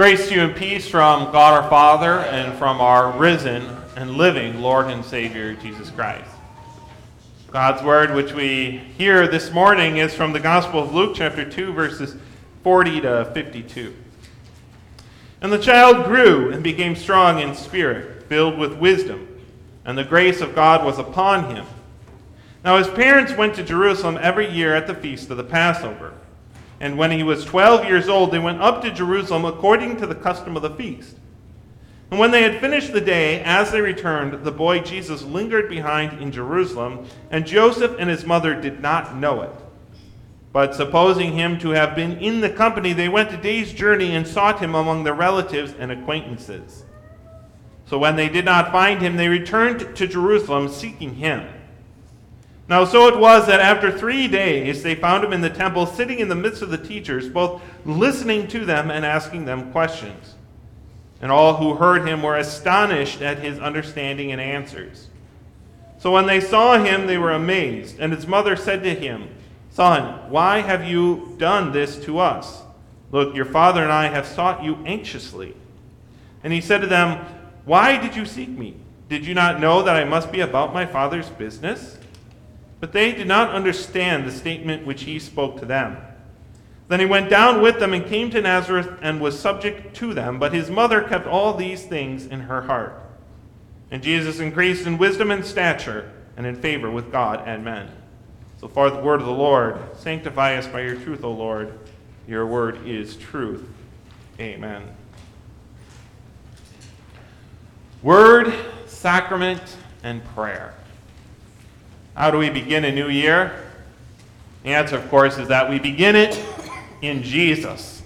Grace to you and peace from God our Father and from our risen and living Lord and Savior, Jesus Christ. God's word, which we hear this morning, is from the Gospel of Luke, chapter 2, verses 40 to 52. And the child grew and became strong in spirit, filled with wisdom, and the grace of God was upon him. Now his parents went to Jerusalem every year at the feast of the Passover. And when he was twelve years old, they went up to Jerusalem according to the custom of the feast. And when they had finished the day, as they returned, the boy Jesus lingered behind in Jerusalem, and Joseph and his mother did not know it. But supposing him to have been in the company, they went a day's journey and sought him among their relatives and acquaintances. So when they did not find him, they returned to Jerusalem seeking him. Now, so it was that after three days they found him in the temple, sitting in the midst of the teachers, both listening to them and asking them questions. And all who heard him were astonished at his understanding and answers. So when they saw him, they were amazed. And his mother said to him, Son, why have you done this to us? Look, your father and I have sought you anxiously. And he said to them, Why did you seek me? Did you not know that I must be about my father's business? But they did not understand the statement which he spoke to them. Then he went down with them and came to Nazareth and was subject to them, but his mother kept all these things in her heart. And Jesus increased in wisdom and stature and in favor with God and men. So far, the word of the Lord. Sanctify us by your truth, O Lord. Your word is truth. Amen. Word, sacrament, and prayer. How do we begin a new year? The answer, of course, is that we begin it in Jesus.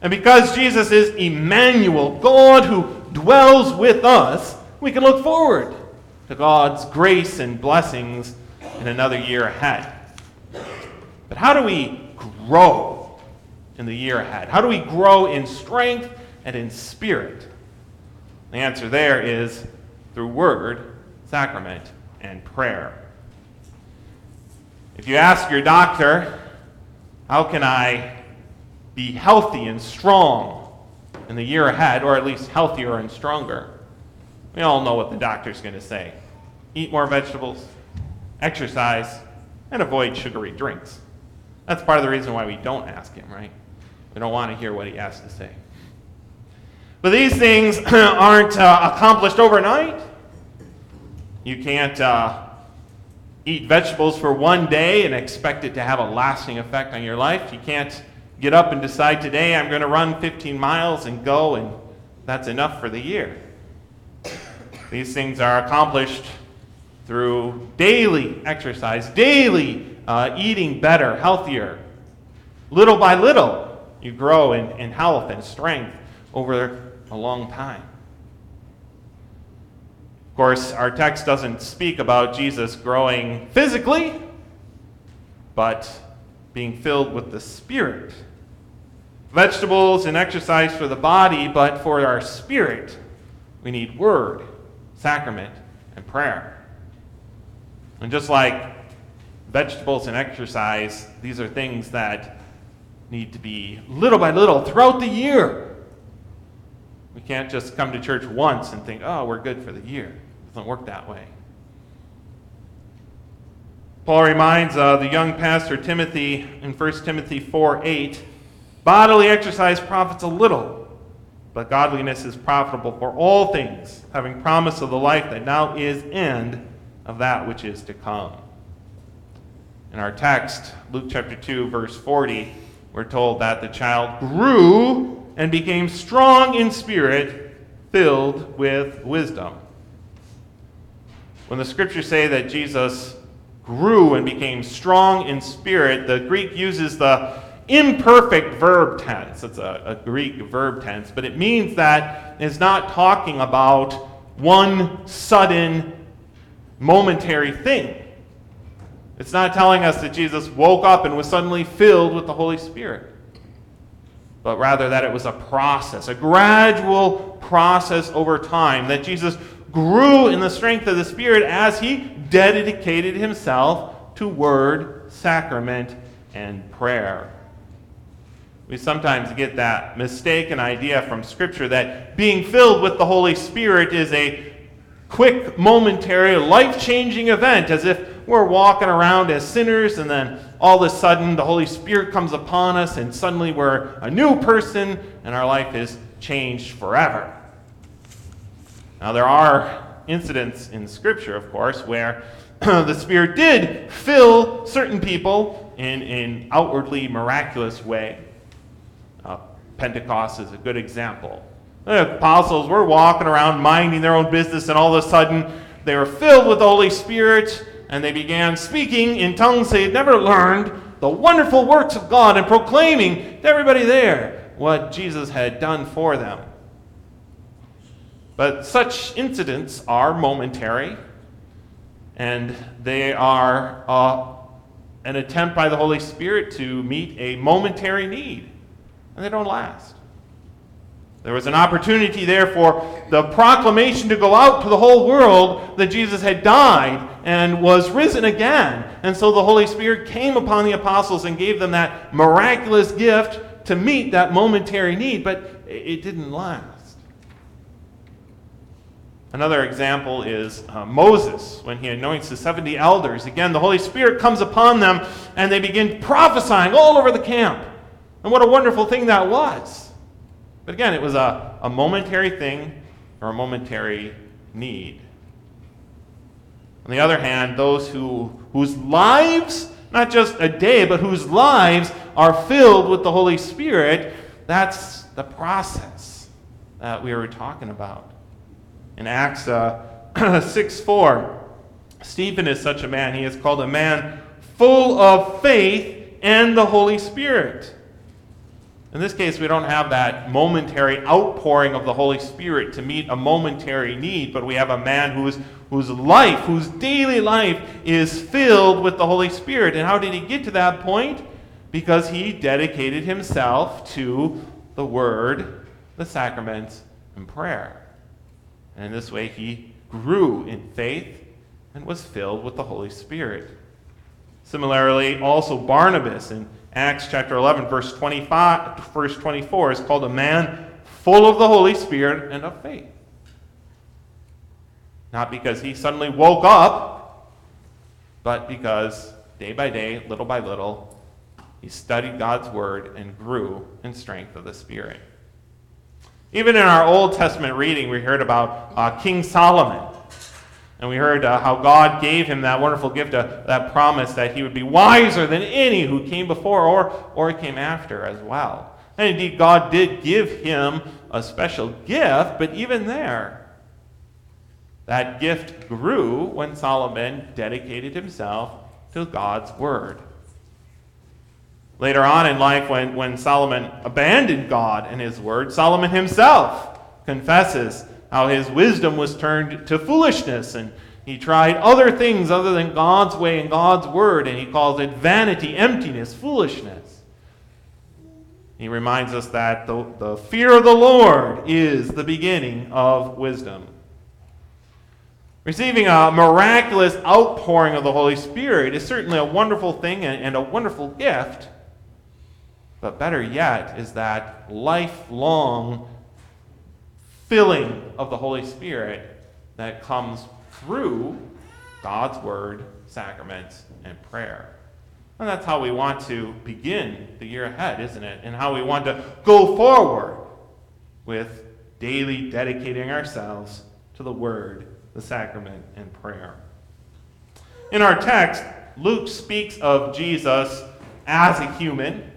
And because Jesus is Emmanuel, God who dwells with us, we can look forward to God's grace and blessings in another year ahead. But how do we grow in the year ahead? How do we grow in strength and in spirit? The answer there is through word, sacrament, and prayer. If you ask your doctor, how can I be healthy and strong in the year ahead, or at least healthier and stronger? We all know what the doctor's going to say eat more vegetables, exercise, and avoid sugary drinks. That's part of the reason why we don't ask him, right? We don't want to hear what he has to say. But these things aren't uh, accomplished overnight. You can't uh, eat vegetables for one day and expect it to have a lasting effect on your life. You can't get up and decide today I'm going to run 15 miles and go, and that's enough for the year. These things are accomplished through daily exercise, daily uh, eating better, healthier. Little by little, you grow in, in health and strength over a long time course, our text doesn't speak about Jesus growing physically, but being filled with the Spirit. Vegetables and exercise for the body, but for our spirit, we need word, sacrament, and prayer. And just like vegetables and exercise, these are things that need to be little by little throughout the year. We can't just come to church once and think, oh, we're good for the year It doesn't work that way. Paul reminds uh, the young pastor Timothy in 1 Timothy 4 8 bodily exercise profits a little, but godliness is profitable for all things, having promise of the life that now is and of that which is to come. In our text, Luke chapter 2, verse 40, we're told that the child grew and became strong in spirit, filled with wisdom. When the scriptures say that Jesus grew and became strong in spirit, the Greek uses the imperfect verb tense. It's a, a, Greek verb tense, but it means that it's not talking about one sudden, momentary thing. It's not telling us that Jesus woke up and was suddenly filled with the Holy Spirit, but rather that it was a process, a gradual process over time, that Jesus grew in the strength of the Spirit as he dedicated himself to word, sacrament, and prayer. We sometimes get that mistaken idea from Scripture that being filled with the Holy Spirit is a quick, momentary, life changing event, as if we're walking around as sinners and then all of a sudden the Holy Spirit comes upon us and suddenly we're a new person and our life is changed forever. Now, there are incidents in Scripture, of course, where the Spirit did fill certain people in an outwardly miraculous way. Uh, Pentecost is a good example. The apostles were walking around minding their own business, and all of a sudden they were filled with the Holy Spirit, and they began speaking in tongues they had never learned the wonderful works of God and proclaiming to everybody there what Jesus had done for them. But such incidents are momentary, and they are uh, an attempt by the Holy Spirit to meet a momentary need, and they don't last. There was an opportunity there for the proclamation to go out to the whole world that Jesus had died and was risen again. And so the Holy Spirit came upon the apostles and gave them that miraculous gift to meet that momentary need, but it didn't last. Another example is uh, Moses when he anoints the 70 elders. Again, the Holy Spirit comes upon them and they begin prophesying all over the camp. And what a wonderful thing that was. But again, it was a, a momentary thing or a momentary need. On the other hand, those who, whose lives, not just a day, but whose lives are filled with the Holy Spirit, that's the process that we were talking about in Acts uh, 6 4. Stephen is such a man. He is called a man full of faith and the Holy Spirit. In this case, we don't have that momentary outpouring of the Holy Spirit to meet a momentary need, but we have a man whose, whose life, whose daily life is filled with the Holy Spirit. And how did he get to that point? Because he dedicated himself to the Word, the sacraments, and prayer. And in this way, he grew in faith and was filled with the Holy Spirit. Similarly, also Barnabas in Acts chapter 11, verse 25, verse 24 is called a man full of the Holy Spirit and of faith. Not because he suddenly woke up, but because day by day, little by little, he studied God's word and grew in strength of the Spirit. Even in our Old Testament reading, we heard about uh, King Solomon. And we heard uh, how God gave him that wonderful gift, uh, that promise that he would be wiser than any who came before or, or came after as well. And indeed, God did give him a special gift, but even there, that gift grew when Solomon dedicated himself to God's word. Later on in life, when, when Solomon abandoned God and his word, Solomon himself confesses how his wisdom was turned to foolishness and he tried other things other than God's way and God's word, and he calls it vanity, emptiness, foolishness. He reminds us that the, the fear of the Lord is the beginning of wisdom. Receiving a miraculous outpouring of the Holy Spirit is certainly a wonderful thing and, and a wonderful gift. But better yet is that lifelong filling of the Holy Spirit that comes through God's Word, sacraments, and prayer. And that's how we want to begin the year ahead, isn't it? And how we want to go forward with daily dedicating ourselves to the Word, the sacrament, and prayer. In our text, Luke speaks of Jesus as a human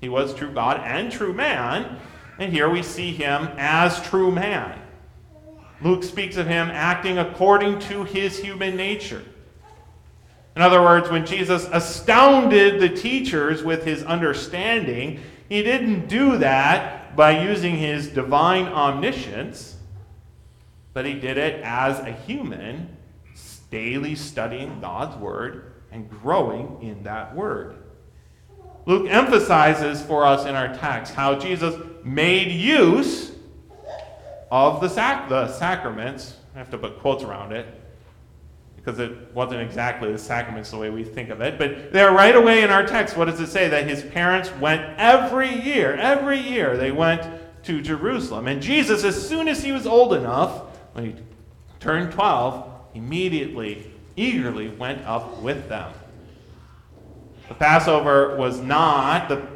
he was true God and true man, and here we see him as true man. Luke speaks of him acting according to his human nature. In other words, when Jesus astounded the teachers with his understanding, he didn't do that by using his divine omniscience, but he did it as a human, daily studying God's word and growing in that word. Luke emphasizes for us in our text how Jesus made use of the, sac- the sacraments. I have to put quotes around it. because it wasn't exactly the sacraments the way we think of it. But there, right away in our text, what does it say? That his parents went every year, every year, they went to Jerusalem. And Jesus, as soon as he was old enough, when he turned 12, immediately, eagerly went up with them. The Passover was not the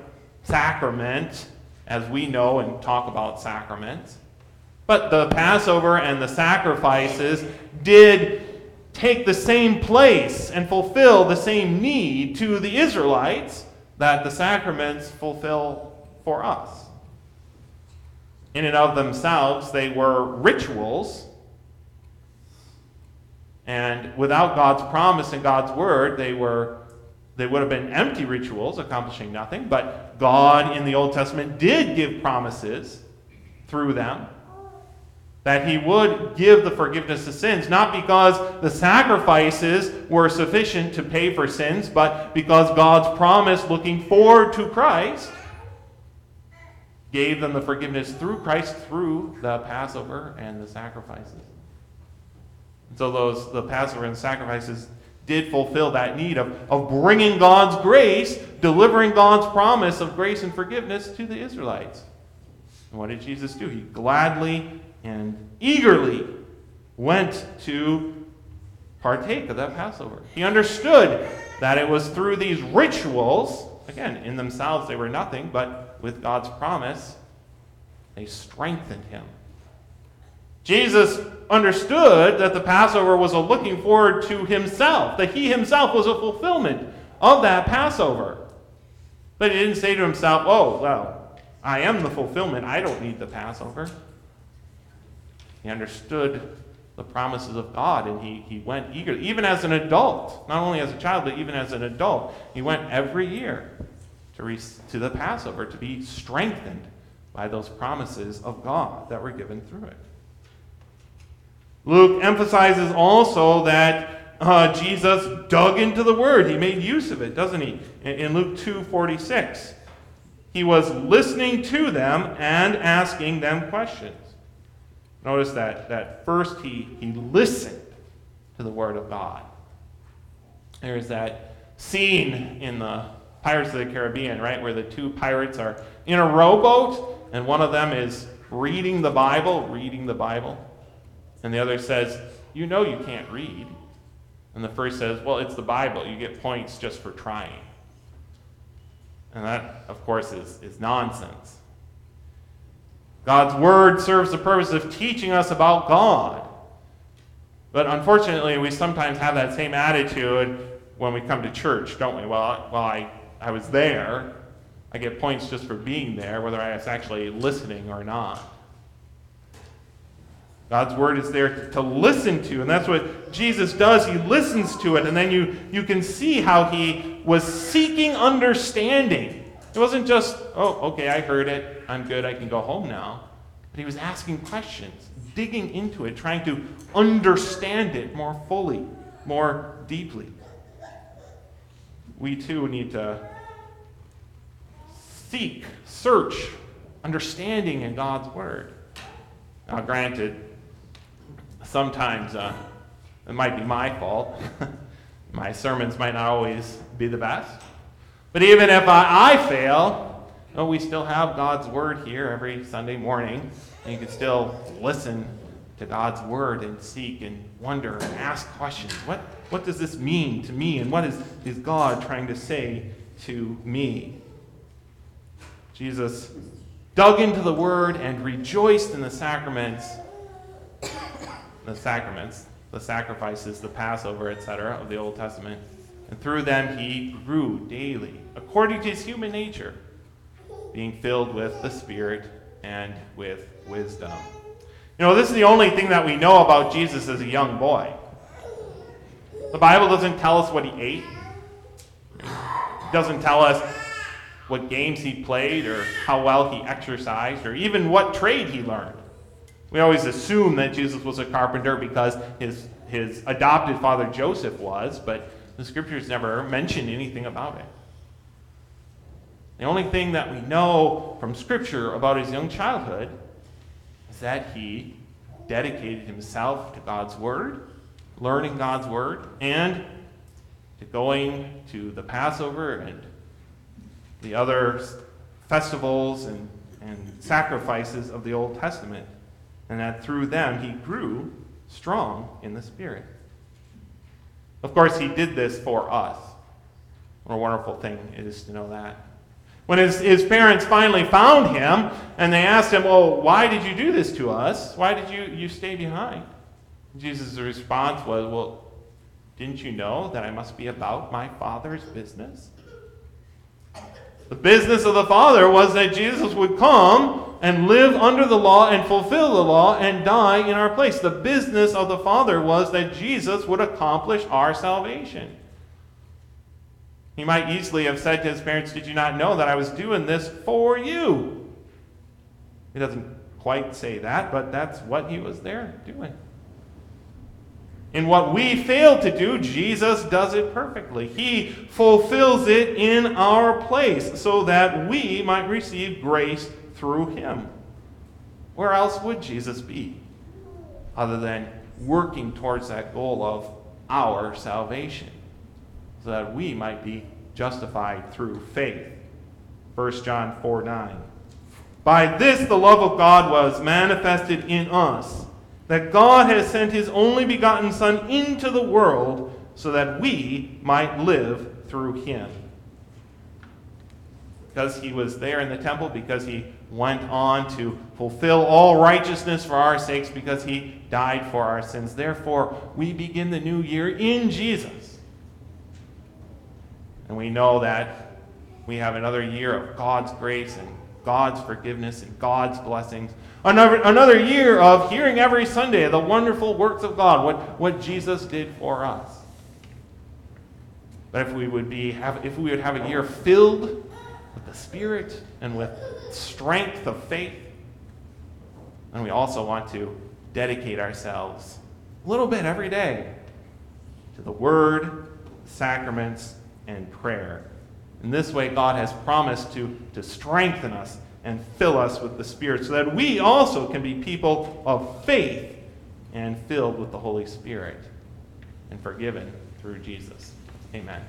sacrament as we know and talk about sacraments. But the Passover and the sacrifices did take the same place and fulfill the same need to the Israelites that the sacraments fulfill for us. In and of themselves, they were rituals. And without God's promise and God's word, they were they would have been empty rituals accomplishing nothing, but God in the Old Testament did give promises through them that he would give the forgiveness of sins, not because the sacrifices were sufficient to pay for sins, but because God's promise, looking forward to Christ, gave them the forgiveness through Christ through the Passover and the sacrifices. And so those the Passover and sacrifices did fulfill that need of, of bringing God's grace, delivering God's promise of grace and forgiveness to the Israelites. And what did Jesus do? He gladly and eagerly went to partake of that Passover. He understood that it was through these rituals, again, in themselves they were nothing, but with God's promise, they strengthened him. Jesus understood that the Passover was a looking forward to himself, that he himself was a fulfillment of that Passover. But he didn't say to himself, oh, well, I am the fulfillment. I don't need the Passover. He understood the promises of God and he, he went eagerly, even as an adult, not only as a child, but even as an adult. He went every year to, re- to the Passover to be strengthened by those promises of God that were given through it. Luke emphasizes also that uh, Jesus dug into the word. He made use of it, doesn't he? In, in Luke 2:46. He was listening to them and asking them questions. Notice that, that first he, he listened to the Word of God. There's that scene in the Pirates of the Caribbean, right, where the two pirates are in a rowboat, and one of them is reading the Bible, reading the Bible, and the other says, You know you can't read. And the first says, Well, it's the Bible. You get points just for trying. And that, of course, is, is nonsense. God's Word serves the purpose of teaching us about God. But unfortunately, we sometimes have that same attitude when we come to church, don't we? Well, well I, I was there. I get points just for being there, whether I was actually listening or not. God's word is there to listen to, and that's what Jesus does. He listens to it, and then you, you can see how he was seeking understanding. It wasn't just, oh, okay, I heard it. I'm good. I can go home now. But he was asking questions, digging into it, trying to understand it more fully, more deeply. We too need to seek, search understanding in God's Word. Now, granted, sometimes uh, it might be my fault. my sermons might not always be the best. But even if I, I fail, we still have God's Word here every Sunday morning. And you can still listen to God's Word and seek and wonder and ask questions. What, what does this mean to me? And what is, is God trying to say to me? Jesus dug into the Word and rejoiced in the sacraments, the sacraments, the sacrifices, the Passover, etc., of the Old Testament. And through them he grew daily, according to his human nature, being filled with the Spirit and with wisdom. You know, this is the only thing that we know about Jesus as a young boy. The Bible doesn't tell us what he ate, it doesn't tell us what games he played or how well he exercised or even what trade he learned. We always assume that Jesus was a carpenter because his, his adopted father Joseph was, but the scriptures never mention anything about it. The only thing that we know from Scripture about his young childhood is that he dedicated himself to God's Word learning God's word and to going to the Passover and the other festivals and, and sacrifices of the Old Testament, and that through them he grew strong in the Spirit. Of course, he did this for us. What a wonderful thing it is to know that. When his, his parents finally found him and they asked him, Well, why did you do this to us? Why did you, you stay behind? Jesus' response was, Well, didn't you know that I must be about my Father's business? The business of the Father was that Jesus would come and live under the law and fulfill the law and die in our place. The business of the Father was that Jesus would accomplish our salvation. He might easily have said to his parents, Did you not know that I was doing this for you? He doesn't quite say that, but that's what he was there doing. In what we fail to do, Jesus does it perfectly. He fulfills it in our place so that we might receive grace through him. Where else would Jesus be other than working towards that goal of our salvation so that we might be justified through faith? 1 John 4 9. By this the love of God was manifested in us that God has sent his only begotten Son into the world so that we might live through him. Because he was there in the temple, because he went on to fulfill all righteousness for our sakes, because he died for our sins. Therefore, we begin the new year in Jesus. And we know that we have another year of God's grace and God's forgiveness and God's blessings. Another, another year of hearing every Sunday the wonderful works of God, what, what Jesus did for us. But if we would be have, if we would have a year filled with the Spirit and with strength of faith, then we also want to dedicate ourselves a little bit every day to the Word, sacraments, and prayer. In this way, God has promised to, to strengthen us and fill us with the Spirit so that we also can be people of faith and filled with the Holy Spirit and forgiven through Jesus. Amen.